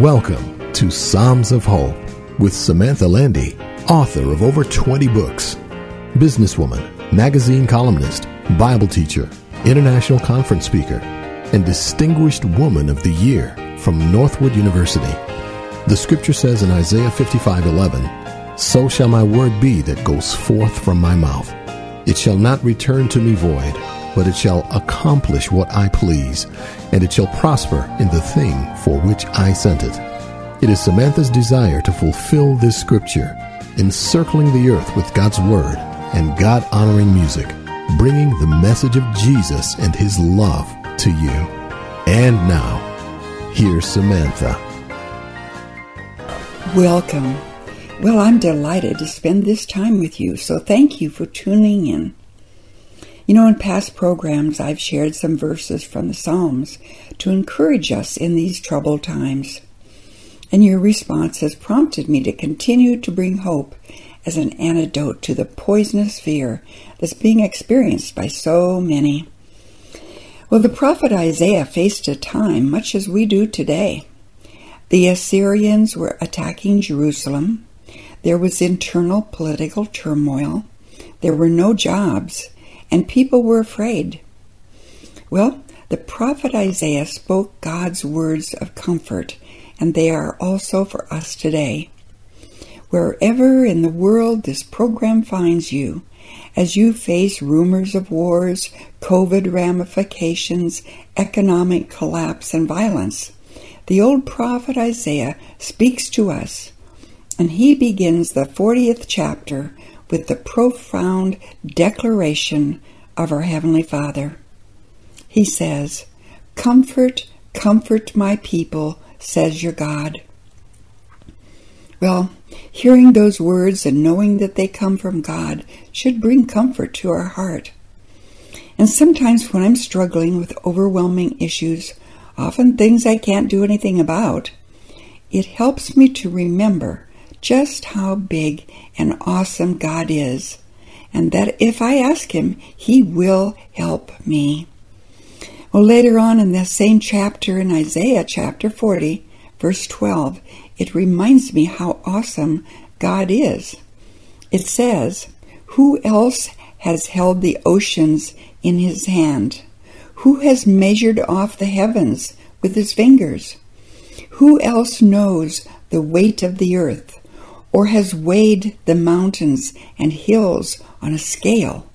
Welcome to Psalms of Hope with Samantha Landy, author of over 20 books, businesswoman, magazine columnist, Bible teacher, international conference speaker, and Distinguished Woman of the Year from Northwood University. The scripture says in Isaiah 55:11, "So shall my word be that goes forth from my mouth. It shall not return to me void, but it shall accomplish what I please, and it shall prosper in the thing for which I sent it." It is Samantha's desire to fulfill this scripture, encircling the earth with God's word and God-honoring music, bringing the message of Jesus and his love to you. And now, here's Samantha. Welcome. Well, I'm delighted to spend this time with you, so thank you for tuning in. You know, in past programs, I've shared some verses from the Psalms to encourage us in these troubled times. And your response has prompted me to continue to bring hope as an antidote to the poisonous fear that's being experienced by so many. Well, the prophet Isaiah faced a time much as we do today. The Assyrians were attacking Jerusalem. There was internal political turmoil. There were no jobs and people were afraid. Well, the prophet Isaiah spoke God's words of comfort, and they are also for us today. Wherever in the world this program finds you, as you face rumors of wars, COVID ramifications, economic collapse, and violence, the old prophet Isaiah speaks to us, and he begins the 40th chapter with the profound declaration of our Heavenly Father. He says, Comfort, comfort my people, says your God. Well, hearing those words and knowing that they come from God should bring comfort to our heart. And sometimes when I'm struggling with overwhelming issues, often things I can't do anything about, it helps me to remember just how big and awesome God is, and that if I ask Him, He will help me. Well, later on in the same chapter in Isaiah chapter 40, verse 12, it reminds me how awesome God is. It says, Who else has held the oceans in his hand? Who has measured off the heavens with his fingers? Who else knows the weight of the earth? Or has weighed the mountains and hills on a scale.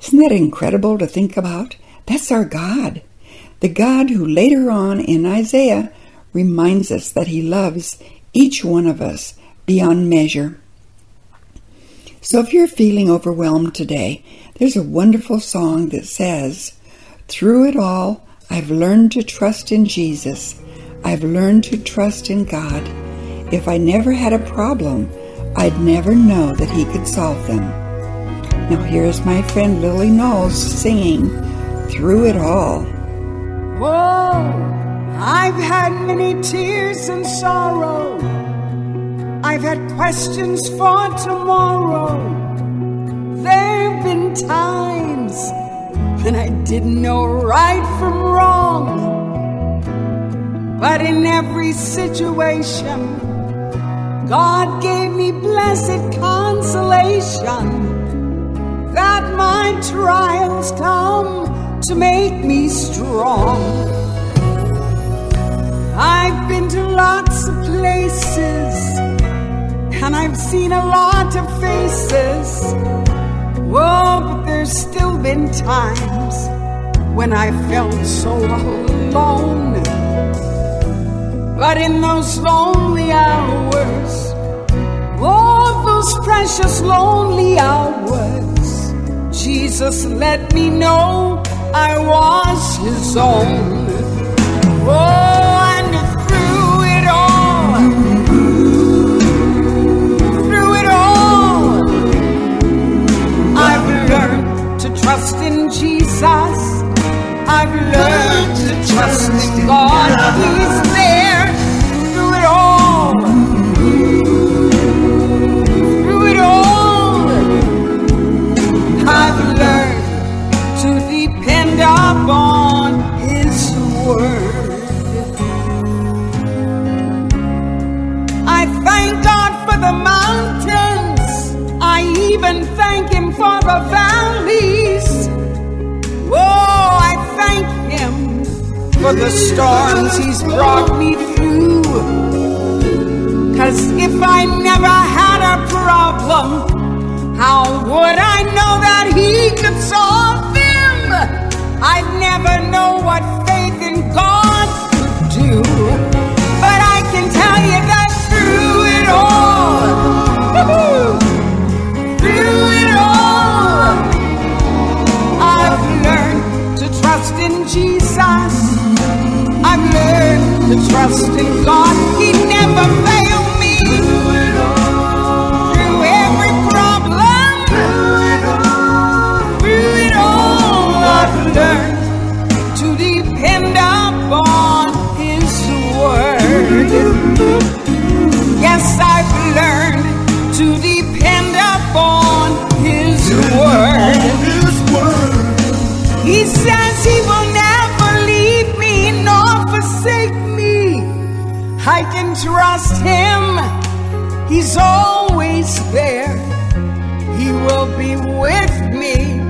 Isn't that incredible to think about? That's our God. The God who later on in Isaiah reminds us that he loves each one of us beyond measure. So if you're feeling overwhelmed today, there's a wonderful song that says, Through it all, I've learned to trust in Jesus. I've learned to trust in God. If I never had a problem, I'd never know that he could solve them. Now here's my friend Lily Knowles singing Through It All. Whoa, I've had many tears and sorrow. I've had questions for tomorrow. There've been times when I didn't know right from wrong. But in every situation, God gave me blessed consolation that my trials come to make me strong. I've been to lots of places and I've seen a lot of faces. Whoa, but there's still been times when I felt so alone. But in those lonely hours, all those precious lonely hours, Jesus let me know I was his own. Oh, and through it all, through it all, I've learned to trust in Jesus. I've learned to trust in God. He's storms He's brought me through. Cause if I never had a problem, how would I know that He could solve them? I'd never know what faith in God to trust in God. He never failed me. Through every problem, through it all, I've learned to depend upon His word. Yes, I've learned to depend upon His word. He says he will trust him. He's always there. He will be with me.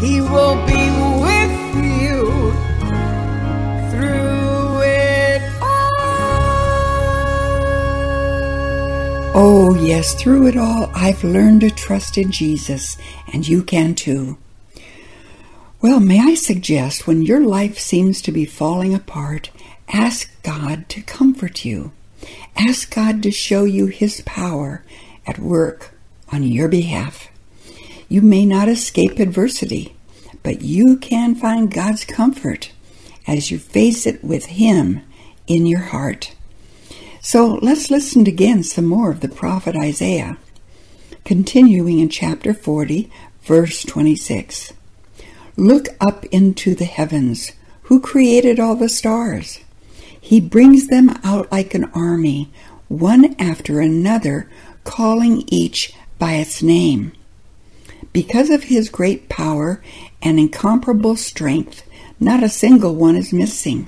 He will be with you through it all. Oh, yes, through it all, I've learned to trust in Jesus, and you can too. Well, may I suggest when your life seems to be falling apart, ask God to comfort you. Ask God to show you His power at work on your behalf. You may not escape adversity, but you can find God's comfort as you face it with Him in your heart. So let's listen again some more of the prophet Isaiah, continuing in chapter 40, verse 26. Look up into the heavens. Who created all the stars? He brings them out like an army, one after another, calling each by its name. Because of his great power and incomparable strength, not a single one is missing.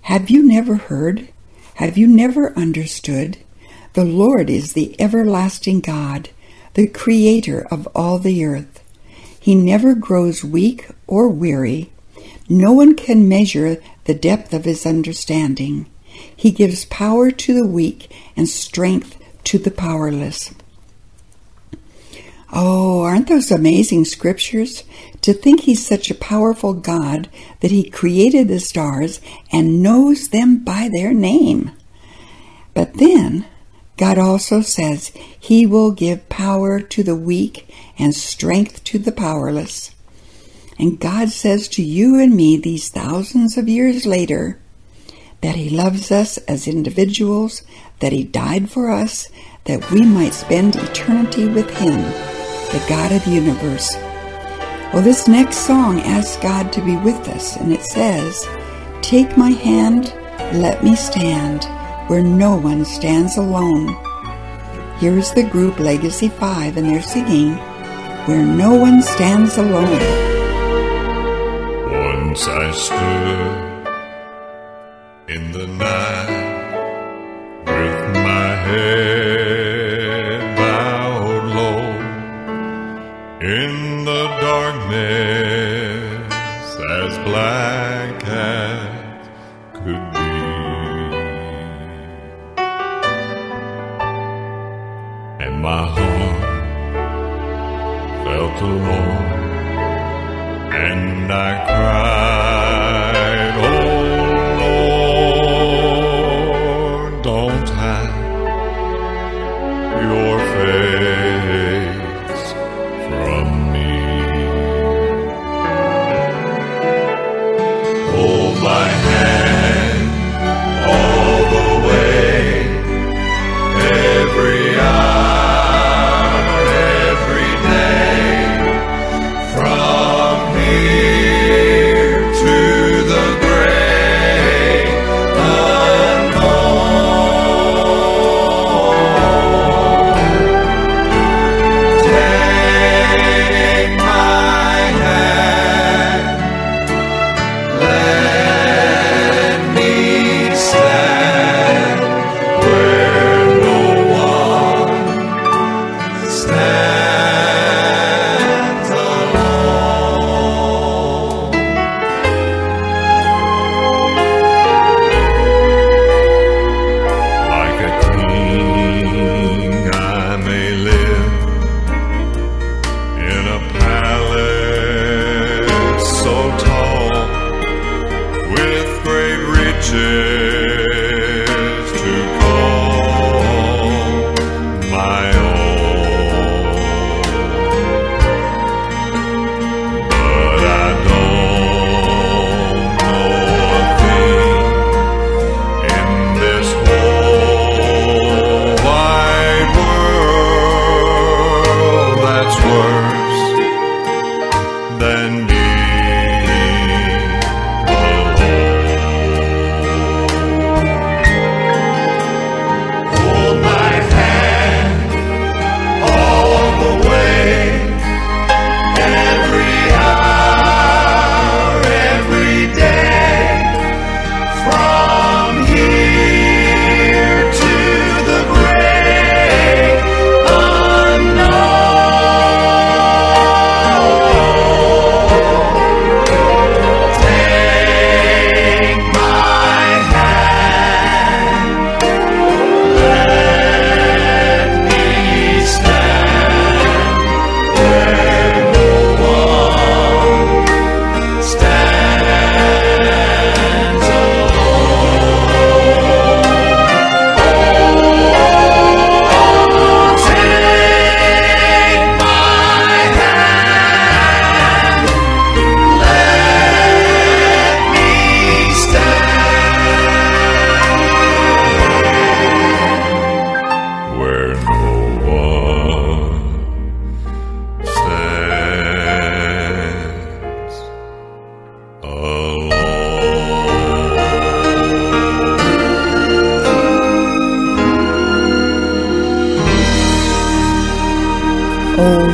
Have you never heard? Have you never understood? The Lord is the everlasting God, the creator of all the earth. He never grows weak or weary. No one can measure the depth of his understanding. He gives power to the weak and strength to the powerless. Oh, aren't those amazing scriptures? To think he's such a powerful God that he created the stars and knows them by their name. But then, God also says he will give power to the weak and strength to the powerless. And God says to you and me these thousands of years later that he loves us as individuals, that he died for us, that we might spend eternity with him, the God of the universe. Well, this next song asks God to be with us, and it says, Take my hand, let me stand where no one stands alone. Here is the group Legacy 5, and they're singing, Where No One Stands Alone. Once I stood in the night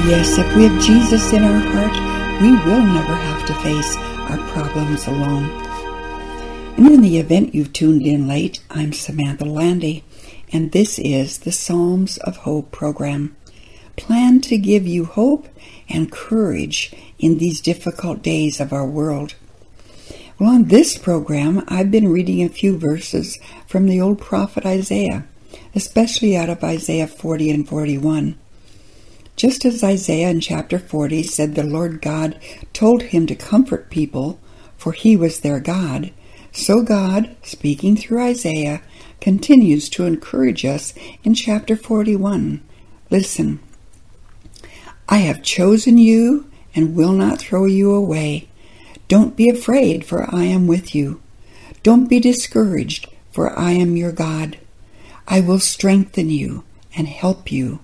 yes, if we have Jesus in our heart, we will never have to face our problems alone. And in the event you've tuned in late, I'm Samantha Landy, and this is the Psalms of Hope program, planned to give you hope and courage in these difficult days of our world. Well, on this program, I've been reading a few verses from the old prophet Isaiah, especially out of Isaiah 40 and 41. Just as Isaiah in chapter 40 said the Lord God told him to comfort people, for he was their God, so God, speaking through Isaiah, continues to encourage us in chapter 41. Listen. I have chosen you and will not throw you away. Don't be afraid, for I am with you. Don't be discouraged, for I am your God. I will strengthen you and help you.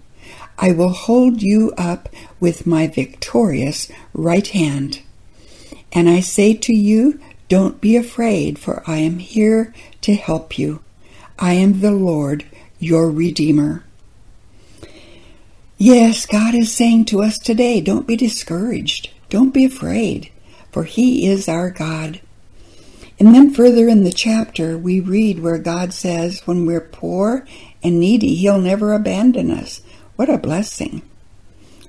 I will hold you up with my victorious right hand. And I say to you, don't be afraid, for I am here to help you. I am the Lord, your Redeemer. Yes, God is saying to us today, don't be discouraged. Don't be afraid, for He is our God. And then further in the chapter, we read where God says, when we're poor and needy, He'll never abandon us. What a blessing.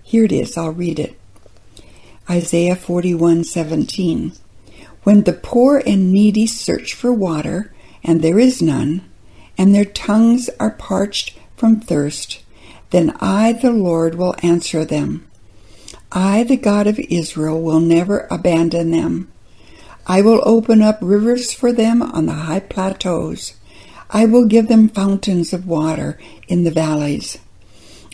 Here it is, I'll read it. Isaiah 41:17. When the poor and needy search for water, and there is none, and their tongues are parched from thirst, then I, the Lord, will answer them. I, the God of Israel, will never abandon them. I will open up rivers for them on the high plateaus. I will give them fountains of water in the valleys.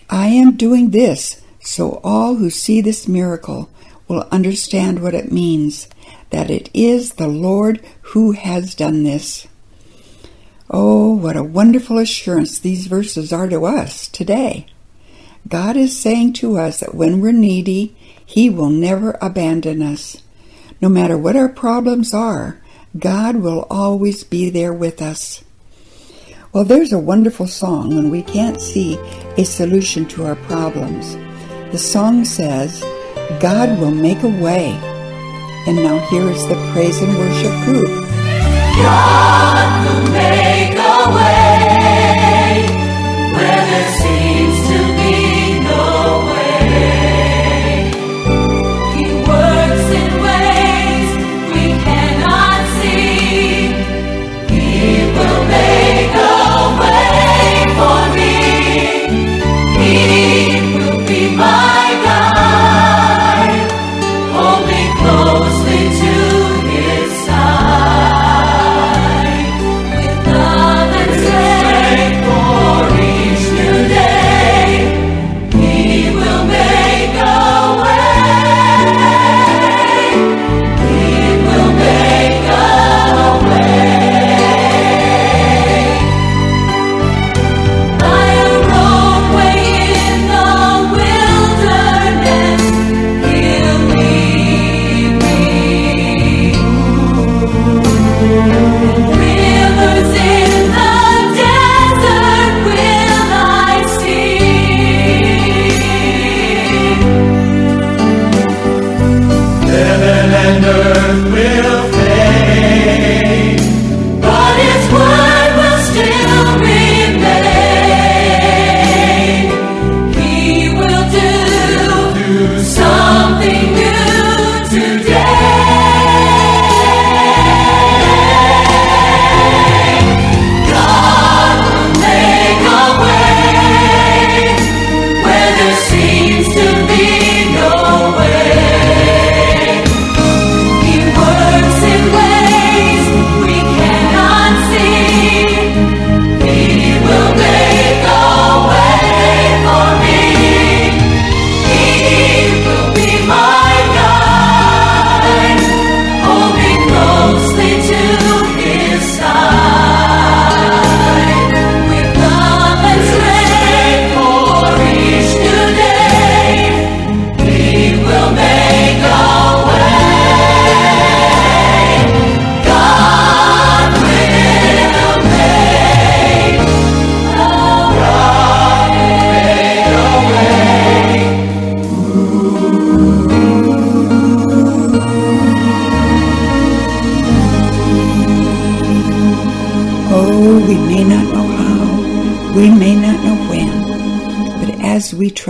I am doing this so all who see this miracle will understand what it means that it is the Lord who has done this. Oh, what a wonderful assurance these verses are to us today. God is saying to us that when we're needy, He will never abandon us. No matter what our problems are, God will always be there with us. Well, there's a wonderful song when we can't see a solution to our problems. The song says, God will make a way. And now here is the praise and worship group. God will make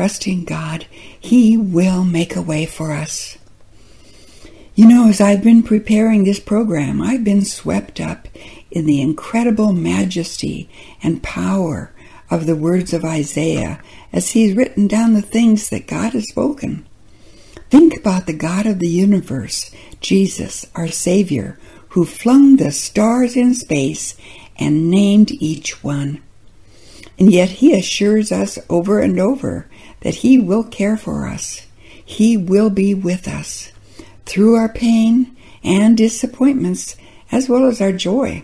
as trust in God, He will make a way for us. You know, as I've been preparing this program, I've been swept up in the incredible majesty and power of the words of Isaiah as he's written down the things that God has spoken. Think about the God of the universe, Jesus, our Savior, who flung the stars in space and named each one. And yet he assures us over and over that he will care for us. He will be with us through our pain and disappointments as well as our joy.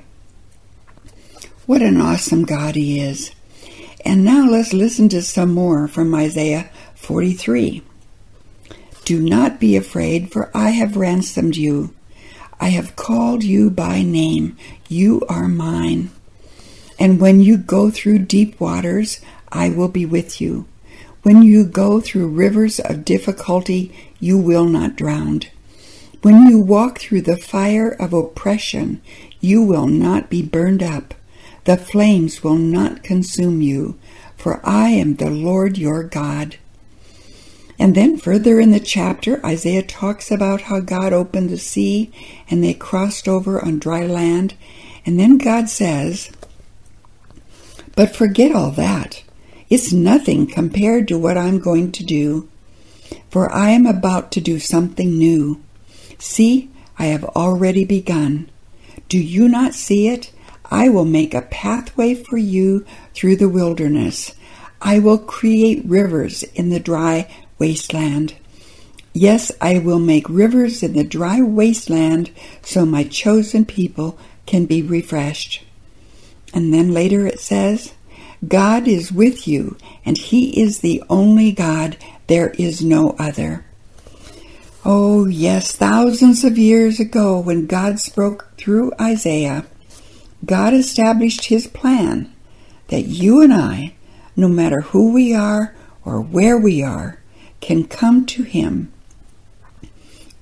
What an awesome God he is. And now let's listen to some more from Isaiah 43. Do not be afraid, for I have ransomed you. I have called you by name. You are mine. And when you go through deep waters, I will be with you. When you go through rivers of difficulty, you will not drown. When you walk through the fire of oppression, you will not be burned up. The flames will not consume you, for I am the Lord your God. And then further in the chapter, Isaiah talks about how God opened the sea and they crossed over on dry land. And then God says, But forget all that. It's nothing compared to what I'm going to do. For I am about to do something new. See, I have already begun. Do you not see it? I will make a pathway for you through the wilderness. I will create rivers in the dry wasteland. Yes, I will make rivers in the dry wasteland so my chosen people can be refreshed. And then later it says, God is with you, and He is the only God, there is no other. Oh, yes, thousands of years ago, when God spoke through Isaiah, God established His plan that you and I, no matter who we are or where we are, can come to Him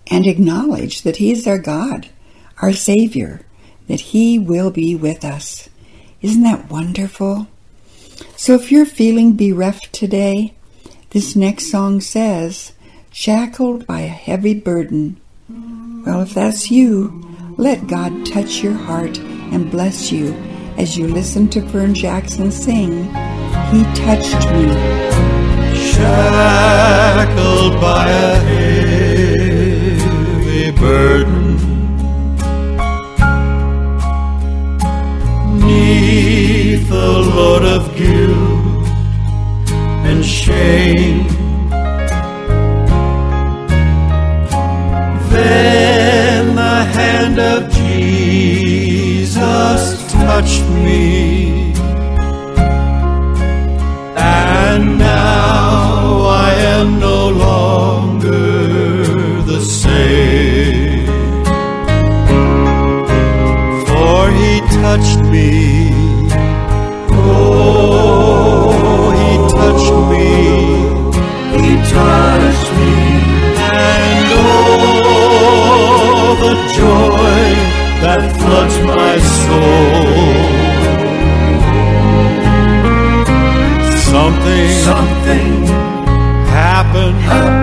and acknowledge that He is our God, our Savior, that He will be with us. Isn't that wonderful? So if you're feeling bereft today, this next song says, shackled by a heavy burden. Well, if that's you, let God touch your heart and bless you as you listen to Fern Jackson sing, He Touched Me shackled by a heavy burden. Of guilt and shame. Then the hand of Jesus touched me. And now I am no longer the same. For he touched me. That floods my soul. Something, something happened, happened,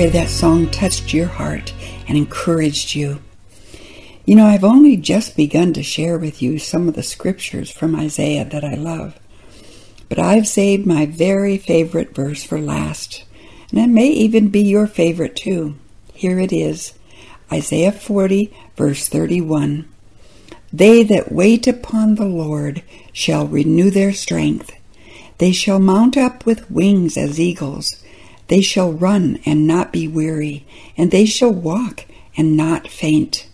pray that song touched your heart and encouraged you. You know, I've only just begun to share with you some of the scriptures from Isaiah that I love, but I've saved my very favorite verse for last, and it may even be your favorite too. Here it is Isaiah 40, verse 31. They that wait upon the Lord shall renew their strength. They shall mount up with wings as eagles. They shall run and not be weary, and they shall walk and not faint.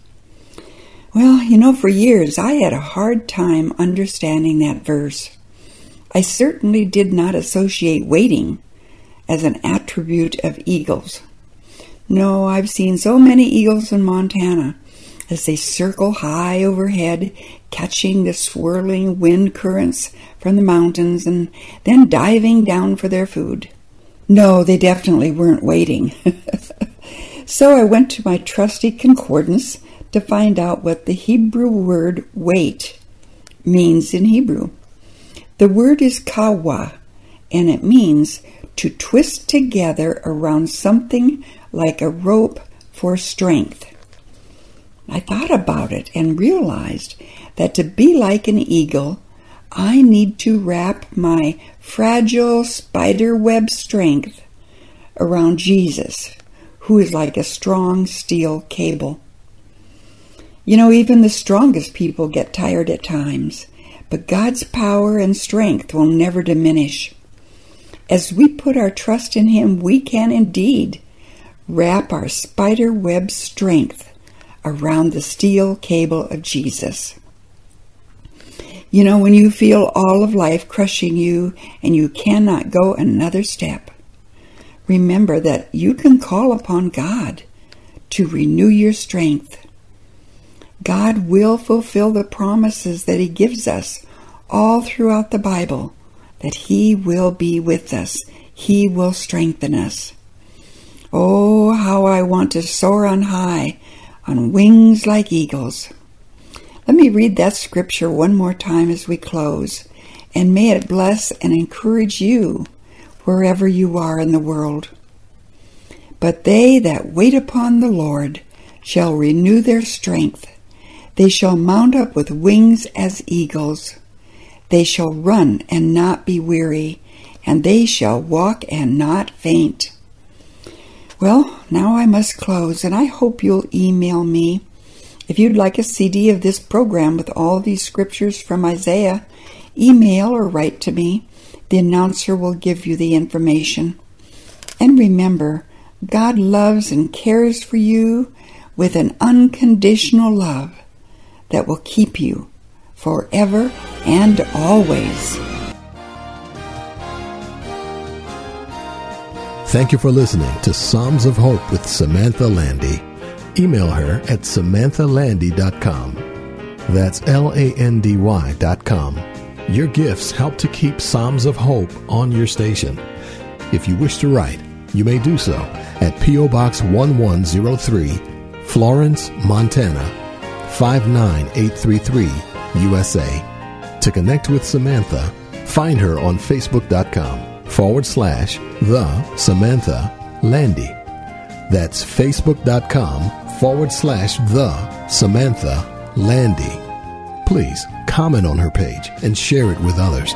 Well, you know, for years I had a hard time understanding that verse. I certainly did not associate waiting as an attribute of eagles. No, I've seen so many eagles in Montana as they circle high overhead, catching the swirling wind currents from the mountains and then diving down for their food. No, they definitely weren't waiting. so I went to my trusty concordance to find out what the Hebrew word wait means in Hebrew. The word is kawa, and it means to twist together around something like a rope for strength. I thought about it and realized that to be like an eagle, I need to wrap my fragile spider web strength around Jesus, who is like a strong steel cable. You know, even the strongest people get tired at times, but God's power and strength will never diminish. As we put our trust in Him, we can indeed wrap our spider web strength around the steel cable of Jesus. You know, when you feel all of life crushing you and you cannot go another step, remember that you can call upon God to renew your strength. God will fulfill the promises that He gives us all throughout the Bible, that He will be with us, He will strengthen us. Oh, how I want to soar on high on wings like eagles. Let me read that scripture one more time as we close, and may it bless and encourage you wherever you are in the world. But they that wait upon the Lord shall renew their strength. They shall mount up with wings as eagles. They shall run and not be weary, and they shall walk and not faint. Well, now I must close, and I hope you'll email me if you'd like a CD of this program with all these scriptures from Isaiah. Email or write to me. The announcer will give you the information. And remember, God loves and cares for you with an unconditional love that will keep you forever and always. Thank you for listening to Psalms of Hope with Samantha Landy. Email her at samanthalandy.com. That's L A N D Y dot com. Your gifts help to keep Psalms of Hope on your station. If you wish to write, you may do so at P.O. Box 1103, Florence, Montana 59833, USA. To connect with Samantha, find her on Facebook.com forward slash the Samantha Landy. That's Facebook.com forward slash the Samantha Landy. Please comment on her page and share it with others.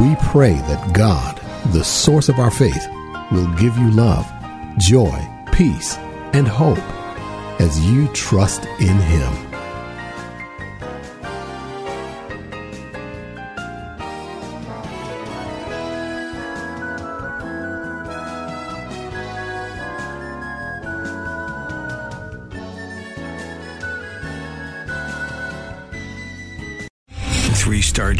We pray that God, the source of our faith, will give you love, joy, peace, and hope as you trust in Him.